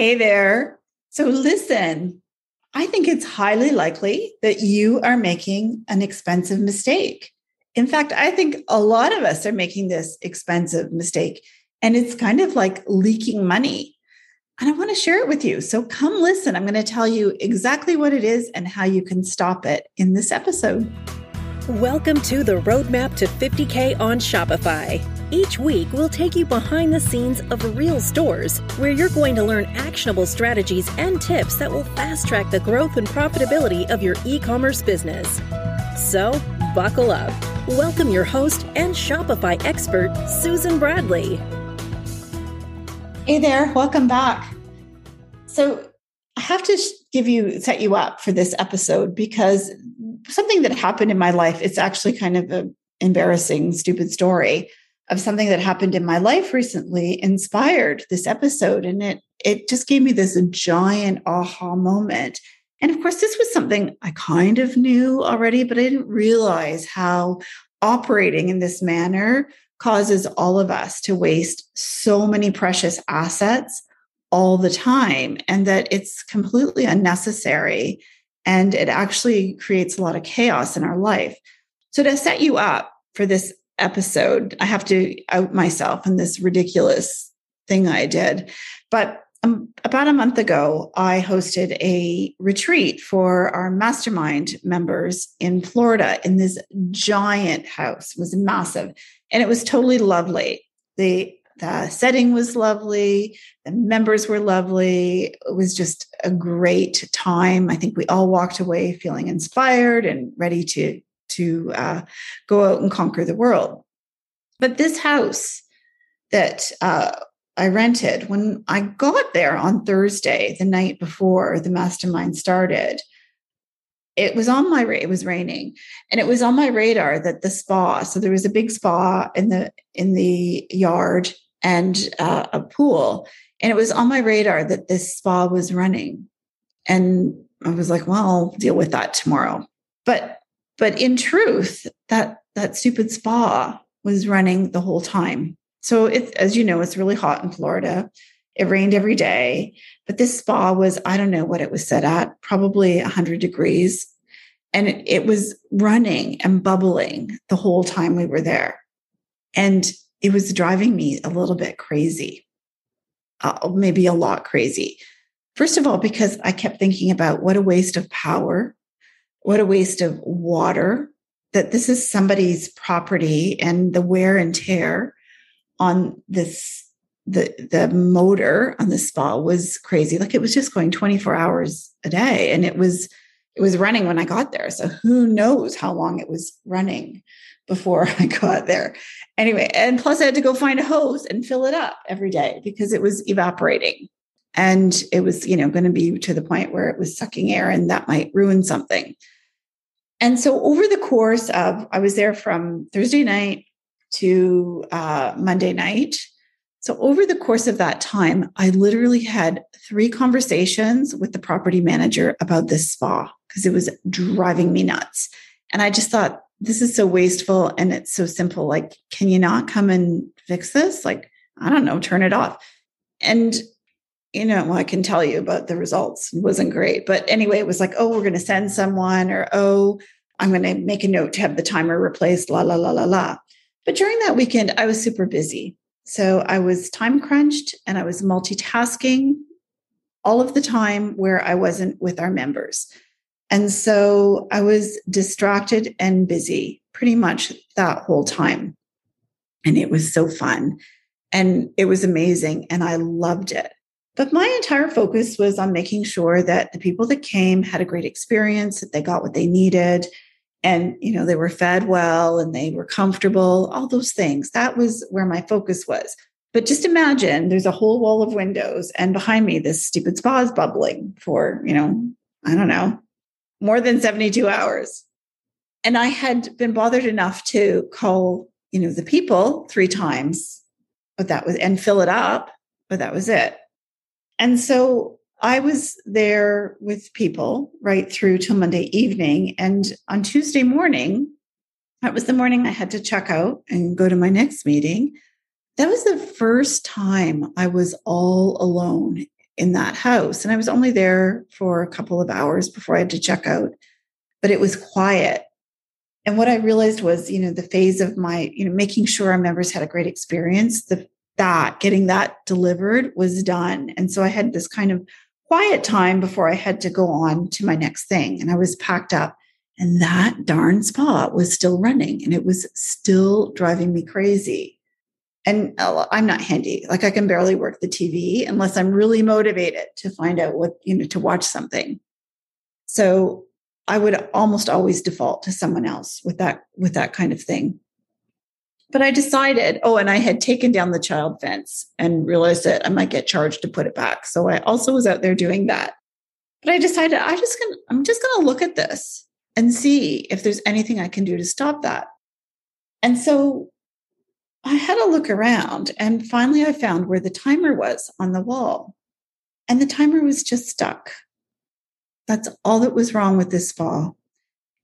Hey there. So, listen, I think it's highly likely that you are making an expensive mistake. In fact, I think a lot of us are making this expensive mistake, and it's kind of like leaking money. And I want to share it with you. So, come listen. I'm going to tell you exactly what it is and how you can stop it in this episode. Welcome to the Roadmap to 50K on Shopify. Each week, we'll take you behind the scenes of real stores where you're going to learn actionable strategies and tips that will fast track the growth and profitability of your e commerce business. So, buckle up. Welcome your host and Shopify expert, Susan Bradley. Hey there, welcome back. So, I have to give you, set you up for this episode because something that happened in my life, it's actually kind of an embarrassing, stupid story of something that happened in my life recently inspired this episode. And it it just gave me this giant aha moment. And of course this was something i kind of knew already but i didn't realize how operating in this manner causes all of us to waste so many precious assets all the time and that it's completely unnecessary and it actually creates a lot of chaos in our life. So to set you up for this episode. I have to out myself in this ridiculous thing I did. But um, about a month ago, I hosted a retreat for our mastermind members in Florida in this giant house. It was massive and it was totally lovely. The the setting was lovely. The members were lovely. It was just a great time. I think we all walked away feeling inspired and ready to to uh, go out and conquer the world. But this house that uh, I rented, when I got there on Thursday, the night before the mastermind started, it was on my it was raining and it was on my radar that the spa so there was a big spa in the in the yard and uh, a pool and it was on my radar that this spa was running and i was like well i'll deal with that tomorrow but but in truth, that that stupid spa was running the whole time. So as you know, it's really hot in Florida. It rained every day, but this spa was, I don't know what it was set at, probably 100 degrees. And it, it was running and bubbling the whole time we were there. And it was driving me a little bit crazy, uh, maybe a lot crazy. First of all, because I kept thinking about what a waste of power what a waste of water that this is somebody's property and the wear and tear on this the the motor on the spa was crazy. Like it was just going 24 hours a day and it was it was running when i got there. So who knows how long it was running before i got there. Anyway and plus i had to go find a hose and fill it up every day because it was evaporating. And it was you know going to be to the point where it was sucking air and that might ruin something and so over the course of i was there from thursday night to uh, monday night. So over the course of that time i literally had three conversations with the property manager about this spa because it was driving me nuts. And i just thought this is so wasteful and it's so simple. Like can you not come and fix this? Like i don't know turn it off. And you know, well, I can tell you about the results. Wasn't great. But anyway, it was like, oh, we're going to send someone, or oh, I'm going to make a note to have the timer replaced, la, la, la, la, la. But during that weekend, I was super busy. So I was time crunched and I was multitasking all of the time where I wasn't with our members. And so I was distracted and busy pretty much that whole time. And it was so fun and it was amazing. And I loved it. But my entire focus was on making sure that the people that came had a great experience, that they got what they needed, and you know they were fed well and they were comfortable, all those things. That was where my focus was. But just imagine there's a whole wall of windows, and behind me, this stupid spa is bubbling for, you know, I don't know, more than 72 hours. And I had been bothered enough to call, you know, the people three times, but that was, and fill it up, but that was it. And so I was there with people right through till Monday evening. And on Tuesday morning, that was the morning I had to check out and go to my next meeting. That was the first time I was all alone in that house. And I was only there for a couple of hours before I had to check out, but it was quiet. And what I realized was, you know, the phase of my, you know, making sure our members had a great experience, the that getting that delivered was done. And so I had this kind of quiet time before I had to go on to my next thing. And I was packed up and that darn spa was still running and it was still driving me crazy. And uh, I'm not handy. Like I can barely work the TV unless I'm really motivated to find out what, you know, to watch something. So I would almost always default to someone else with that, with that kind of thing. But I decided, oh, and I had taken down the child fence and realized that I might get charged to put it back. So I also was out there doing that. But I decided I just gonna, I'm just to look at this and see if there's anything I can do to stop that. And so I had a look around and finally I found where the timer was on the wall. And the timer was just stuck. That's all that was wrong with this fall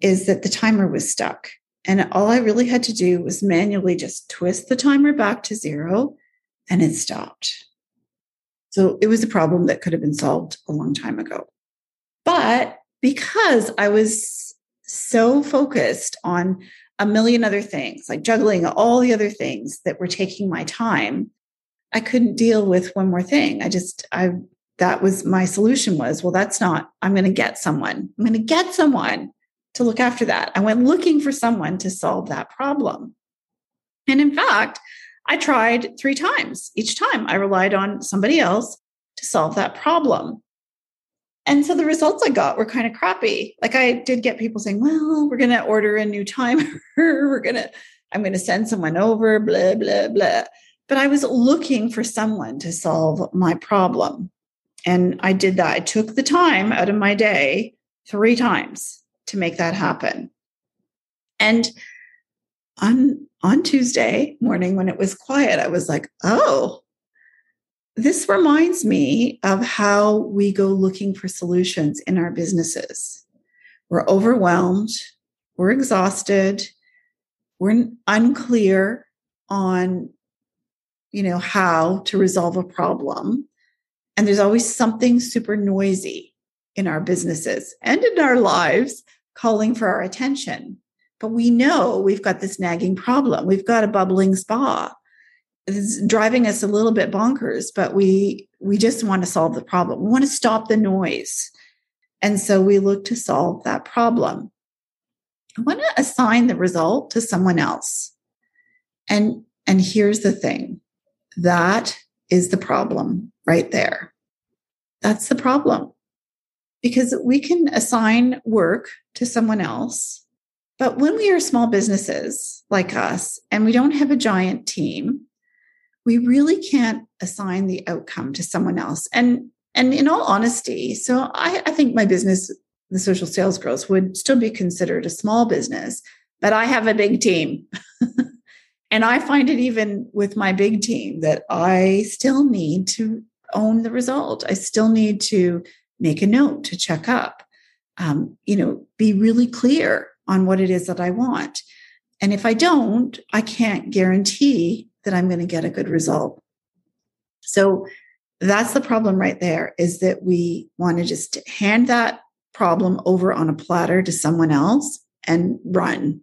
is that the timer was stuck. And all I really had to do was manually just twist the timer back to zero and it stopped. So it was a problem that could have been solved a long time ago. But because I was so focused on a million other things, like juggling all the other things that were taking my time, I couldn't deal with one more thing. I just, I, that was my solution was, well, that's not, I'm going to get someone. I'm going to get someone to look after that. I went looking for someone to solve that problem. And in fact, I tried three times. Each time I relied on somebody else to solve that problem. And so the results I got were kind of crappy. Like I did get people saying, well, we're going to order a new timer. we're going to, I'm going to send someone over, blah, blah, blah. But I was looking for someone to solve my problem. And I did that. I took the time out of my day three times to make that happen. And on on Tuesday morning when it was quiet, I was like, oh, this reminds me of how we go looking for solutions in our businesses. We're overwhelmed, we're exhausted, we're unclear on you know how to resolve a problem and there's always something super noisy in our businesses and in our lives calling for our attention. But we know we've got this nagging problem. We've got a bubbling spa. It's driving us a little bit bonkers, but we we just want to solve the problem. We want to stop the noise. And so we look to solve that problem. I want to assign the result to someone else. And and here's the thing. That is the problem right there. That's the problem because we can assign work to someone else. But when we are small businesses like us and we don't have a giant team, we really can't assign the outcome to someone else. And and in all honesty, so I, I think my business, the social sales girls, would still be considered a small business, but I have a big team. and I find it even with my big team that I still need to own the result. I still need to make a note to check up, um, you know, be really clear on what it is that I want. And if I don't, I can't guarantee that I'm going to get a good result. So that's the problem right there is that we want to just hand that problem over on a platter to someone else and run.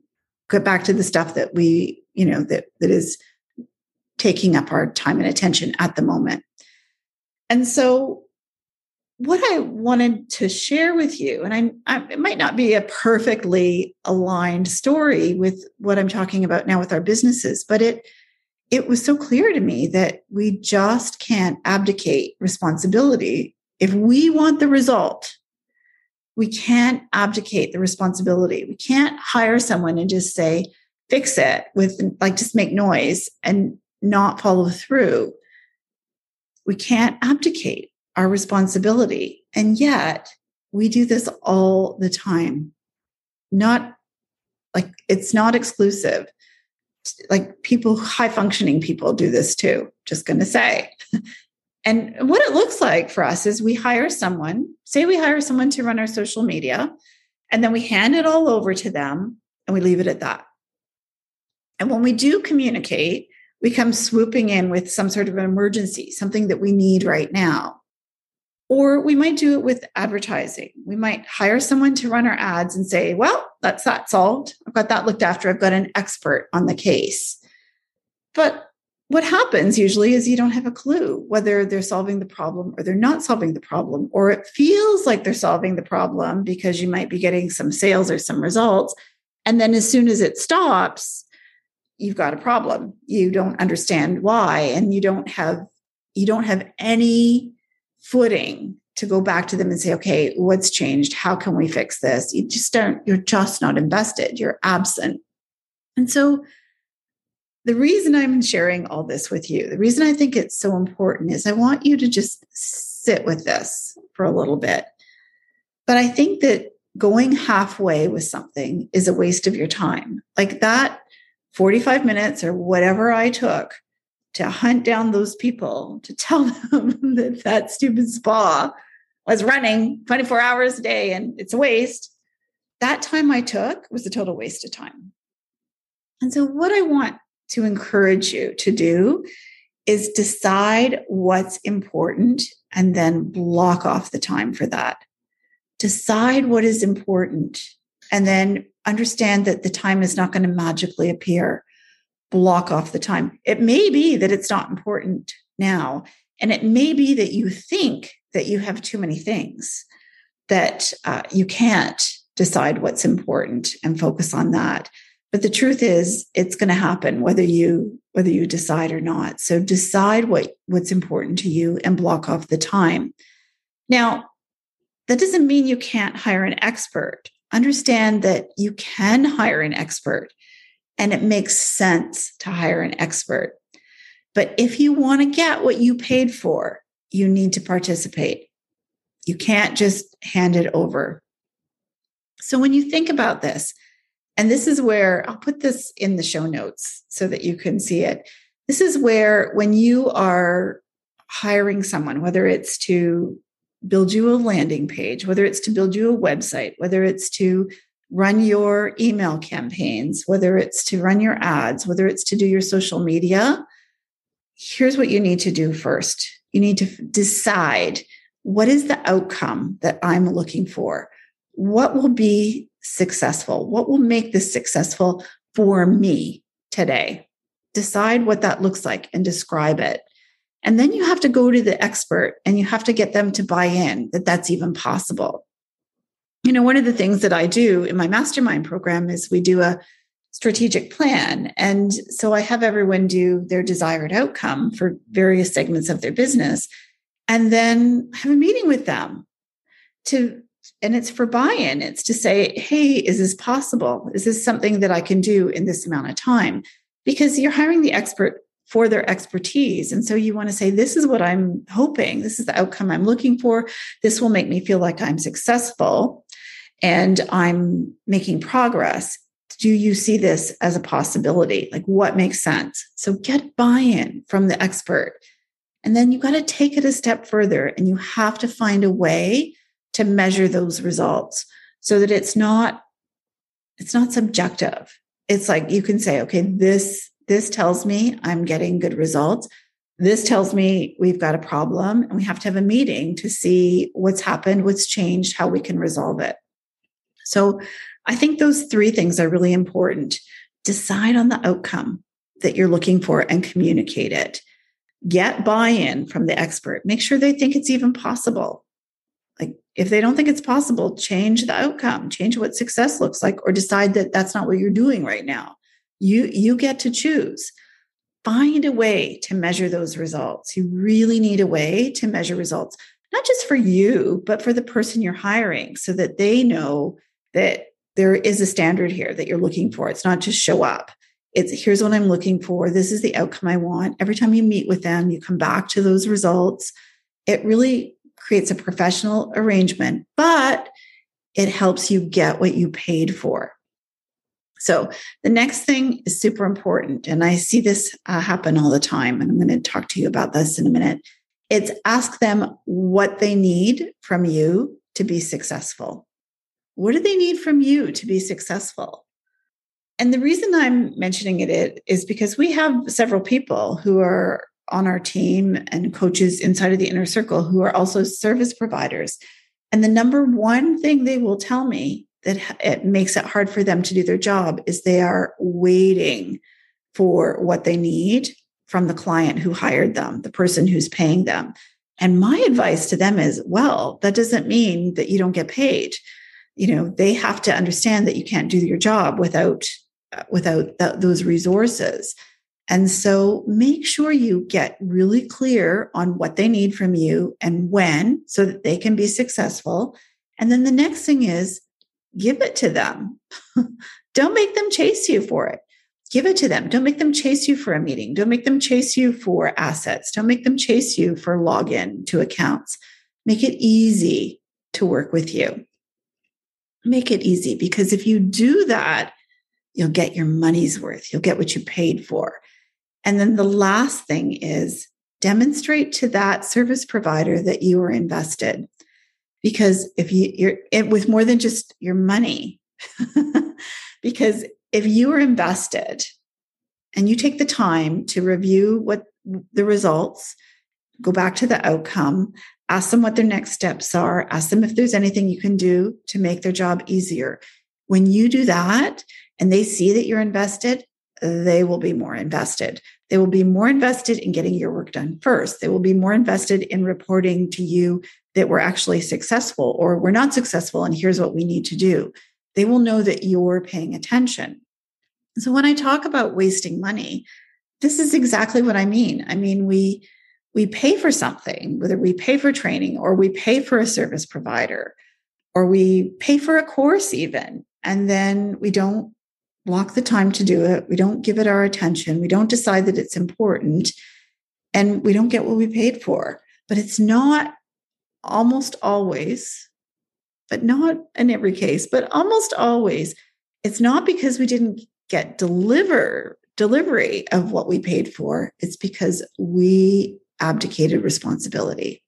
Get back to the stuff that we, you know, that that is taking up our time and attention at the moment. And so what I wanted to share with you, and I, I, it might not be a perfectly aligned story with what I'm talking about now with our businesses, but it it was so clear to me that we just can't abdicate responsibility. If we want the result, we can't abdicate the responsibility. We can't hire someone and just say, fix it with like just make noise and not follow through. We can't abdicate our responsibility. And yet we do this all the time. Not like it's not exclusive. Like people, high functioning people do this too, just going to say. and what it looks like for us is we hire someone, say we hire someone to run our social media, and then we hand it all over to them and we leave it at that. And when we do communicate, we come swooping in with some sort of emergency, something that we need right now. Or we might do it with advertising. We might hire someone to run our ads and say, well, that's that solved. I've got that looked after. I've got an expert on the case. But what happens usually is you don't have a clue whether they're solving the problem or they're not solving the problem, or it feels like they're solving the problem because you might be getting some sales or some results. And then as soon as it stops, you've got a problem. You don't understand why, and you don't have you don't have any footing to go back to them and say, okay, what's changed? How can we fix this? You just don't, you're just not invested. You're absent. And so the reason I'm sharing all this with you, the reason I think it's so important is I want you to just sit with this for a little bit. But I think that going halfway with something is a waste of your time. Like that 45 minutes or whatever I took to hunt down those people to tell them that that stupid spa was running 24 hours a day and it's a waste. That time I took was a total waste of time. And so, what I want to encourage you to do is decide what's important and then block off the time for that. Decide what is important and then understand that the time is not going to magically appear. Block off the time. It may be that it's not important now. And it may be that you think that you have too many things, that uh, you can't decide what's important and focus on that but the truth is it's going to happen whether you whether you decide or not so decide what what's important to you and block off the time now that doesn't mean you can't hire an expert understand that you can hire an expert and it makes sense to hire an expert. But if you want to get what you paid for you need to participate. You can't just hand it over. So when you think about this and this is where I'll put this in the show notes so that you can see it. This is where, when you are hiring someone, whether it's to build you a landing page, whether it's to build you a website, whether it's to run your email campaigns, whether it's to run your ads, whether it's to do your social media, here's what you need to do first. You need to decide what is the outcome that I'm looking for? What will be successful? What will make this successful for me today? Decide what that looks like and describe it. And then you have to go to the expert and you have to get them to buy in that that's even possible. You know, one of the things that I do in my mastermind program is we do a strategic plan. And so I have everyone do their desired outcome for various segments of their business. And then have a meeting with them to and it's for buy-in. It's to say hey is this possible? Is this something that i can do in this amount of time? Because you're hiring the expert for their expertise. And so you want to say this is what i'm hoping. This is the outcome i'm looking for. This will make me feel like i'm successful and i'm making progress do you see this as a possibility? Like what makes sense? So get buy-in from the expert. And then you got to take it a step further and you have to find a way to measure those results so that it's not it's not subjective. It's like you can say okay this this tells me i'm getting good results. This tells me we've got a problem and we have to have a meeting to see what's happened what's changed how we can resolve it so i think those three things are really important decide on the outcome that you're looking for and communicate it get buy-in from the expert make sure they think it's even possible like if they don't think it's possible, change the outcome, change what success looks like, or decide that that's not what you're doing right now. You you get to choose. Find a way to measure those results. You really need a way to measure results, not just for you, but for the person you're hiring, so that they know that there is a standard here that you're looking for. It's not just show up. It's here's what I'm looking for. This is the outcome I want. Every time you meet with them, you come back to those results. It really creates a professional arrangement, but it helps you get what you paid for. So the next thing is super important. And I see this uh, happen all the time. And I'm going to talk to you about this in a minute. It's ask them what they need from you to be successful. What do they need from you to be successful? And the reason I'm mentioning it is because we have several people who are on our team and coaches inside of the inner circle who are also service providers. And the number one thing they will tell me that it makes it hard for them to do their job is they are waiting for what they need from the client who hired them, the person who's paying them. And my advice to them is, well, that doesn't mean that you don't get paid. You know, they have to understand that you can't do your job without without th- those resources. And so make sure you get really clear on what they need from you and when so that they can be successful. And then the next thing is give it to them. Don't make them chase you for it give it to them. Don't make them chase you for a meeting. Don't make them chase you for assets. Don't make them chase you for login to accounts. Make it easy to work with you. Make it easy because if you do that, you'll get your money's worth. You'll get what you paid for. And then the last thing is demonstrate to that service provider that you are invested. Because if you, you're with more than just your money, because if you are invested and you take the time to review what the results, go back to the outcome, ask them what their next steps are, ask them if there's anything you can do to make their job easier. When you do that and they see that you're invested, they will be more invested. They will be more invested in getting your work done first. They will be more invested in reporting to you that we're actually successful or we're not successful, and here's what we need to do they will know that you're paying attention. So when I talk about wasting money, this is exactly what I mean. I mean, we we pay for something, whether we pay for training or we pay for a service provider or we pay for a course even, and then we don't block the time to do it. We don't give it our attention. We don't decide that it's important and we don't get what we paid for. But it's not almost always but not in every case, but almost always, it's not because we didn't get deliver delivery of what we paid for. It's because we abdicated responsibility.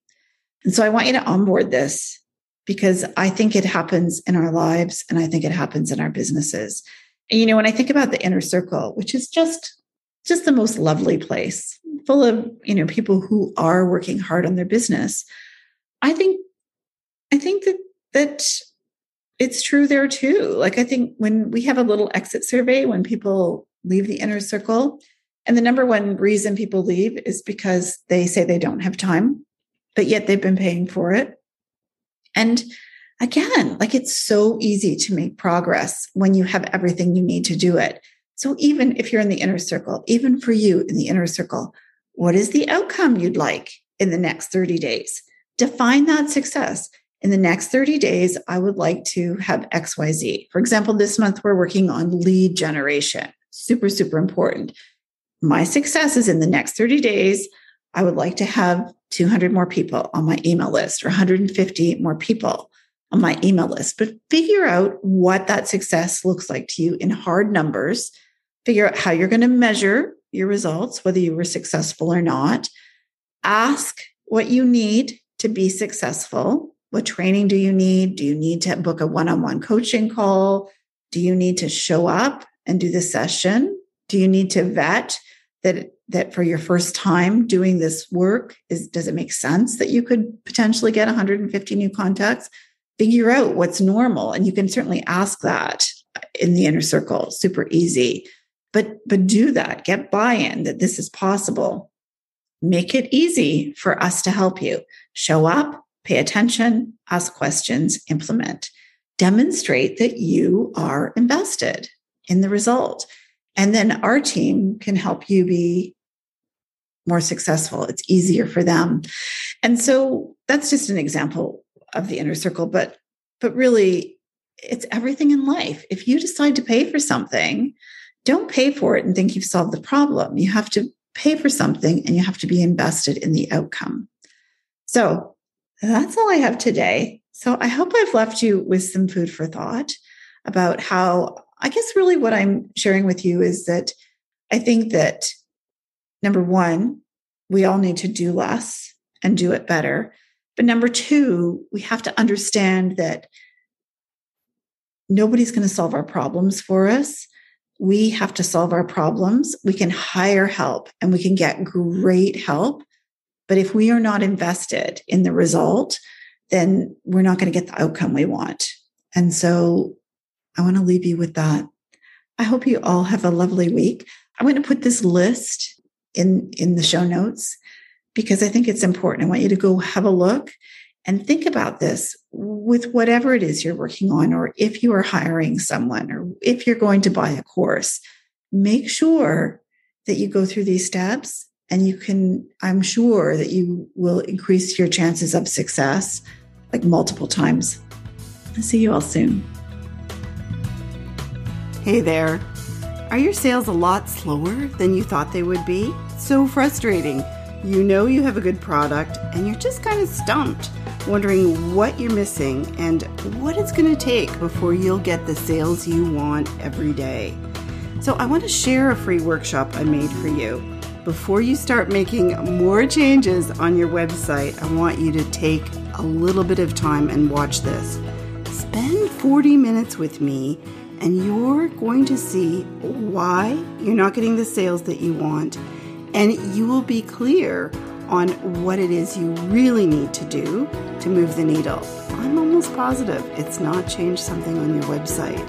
And so I want you to onboard this because I think it happens in our lives and I think it happens in our businesses. And you know, when I think about the inner circle, which is just just the most lovely place, full of, you know, people who are working hard on their business, I think I think that that it's true there too. Like I think when we have a little exit survey when people leave the inner circle, and the number one reason people leave is because they say they don't have time, but yet they've been paying for it. And again, like it's so easy to make progress when you have everything you need to do it. So even if you're in the inner circle, even for you in the inner circle, what is the outcome you'd like in the next 30 days? Define that success in the next 30 days, I would like to have XYZ. For example, this month we're working on lead generation. Super, super important. My success is in the next 30 days, I would like to have 200 more people on my email list or 150 more people on my email list. But figure out what that success looks like to you in hard numbers. Figure out how you're going to measure your results, whether you were successful or not. Ask what you need to be successful what training do you need? Do you need to book a one on one coaching call? Do you need to show up and do the session? Do you need to vet that that for your first time doing this work is does it make sense that you could potentially get 150 new contacts? Figure out what's normal and you can certainly ask that in the inner circle, super easy. But but do that, get buy-in that this is possible. Make it easy for us to help you. Show up, pay attention, ask questions, implement. Demonstrate that you are invested in the result. And then our team can help you be more successful. It's easier for them. And so that's just an example of the inner circle, but but really it's everything in life. If you decide to pay for something, don't pay for it and think you've solved the problem. You have to pay for something and you have to be invested in the outcome. So that's all I have today. So I hope I've left you with some food for thought about how I guess really what I'm sharing with you is that I think that number one, we all need to do less and do it better. But number two, we have to understand that nobody's going to solve our problems for us. we have to solve our problems. We can hire help and we can get great help. But if we are not invested in the result, then we're not going to get the outcome we want. And so I want to leave you with that. I hope you all have a lovely week. I'm going to put this list in, in the show notes because I think it's important. I want you to go have a look and think about this with whatever it is you're working on, or if you are hiring someone, or if you're going to buy a course, make sure that you go through these steps and you can, I'm sure that you will increase your chances of success like multiple times. I'll see you all soon. Hey there. Are your sales a lot slower than you thought they would be? So frustrating. You know you have a good product and you're just kind of stumped wondering what you're missing and what it's going to take before you'll get the sales you want every day. So, I want to share a free workshop I made for you. Before you start making more changes on your website, I want you to take a little bit of time and watch this. Spend 40 minutes with me, and you're going to see why you're not getting the sales that you want, and you will be clear on what it is you really need to do to move the needle. I'm almost positive it's not changed something on your website.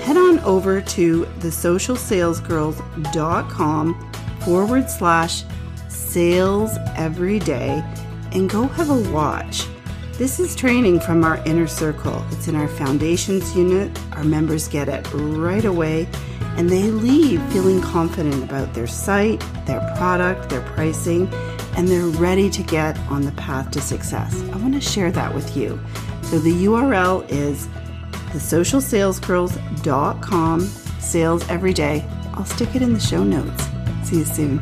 Head on over to thesocialsalesgirls.com forward slash sales every day and go have a watch. This is training from our inner circle. It's in our foundations unit. Our members get it right away and they leave feeling confident about their site, their product, their pricing, and they're ready to get on the path to success. I want to share that with you. So the URL is thesocialsalesgirls.com sales every day. I'll stick it in the show notes. See you soon.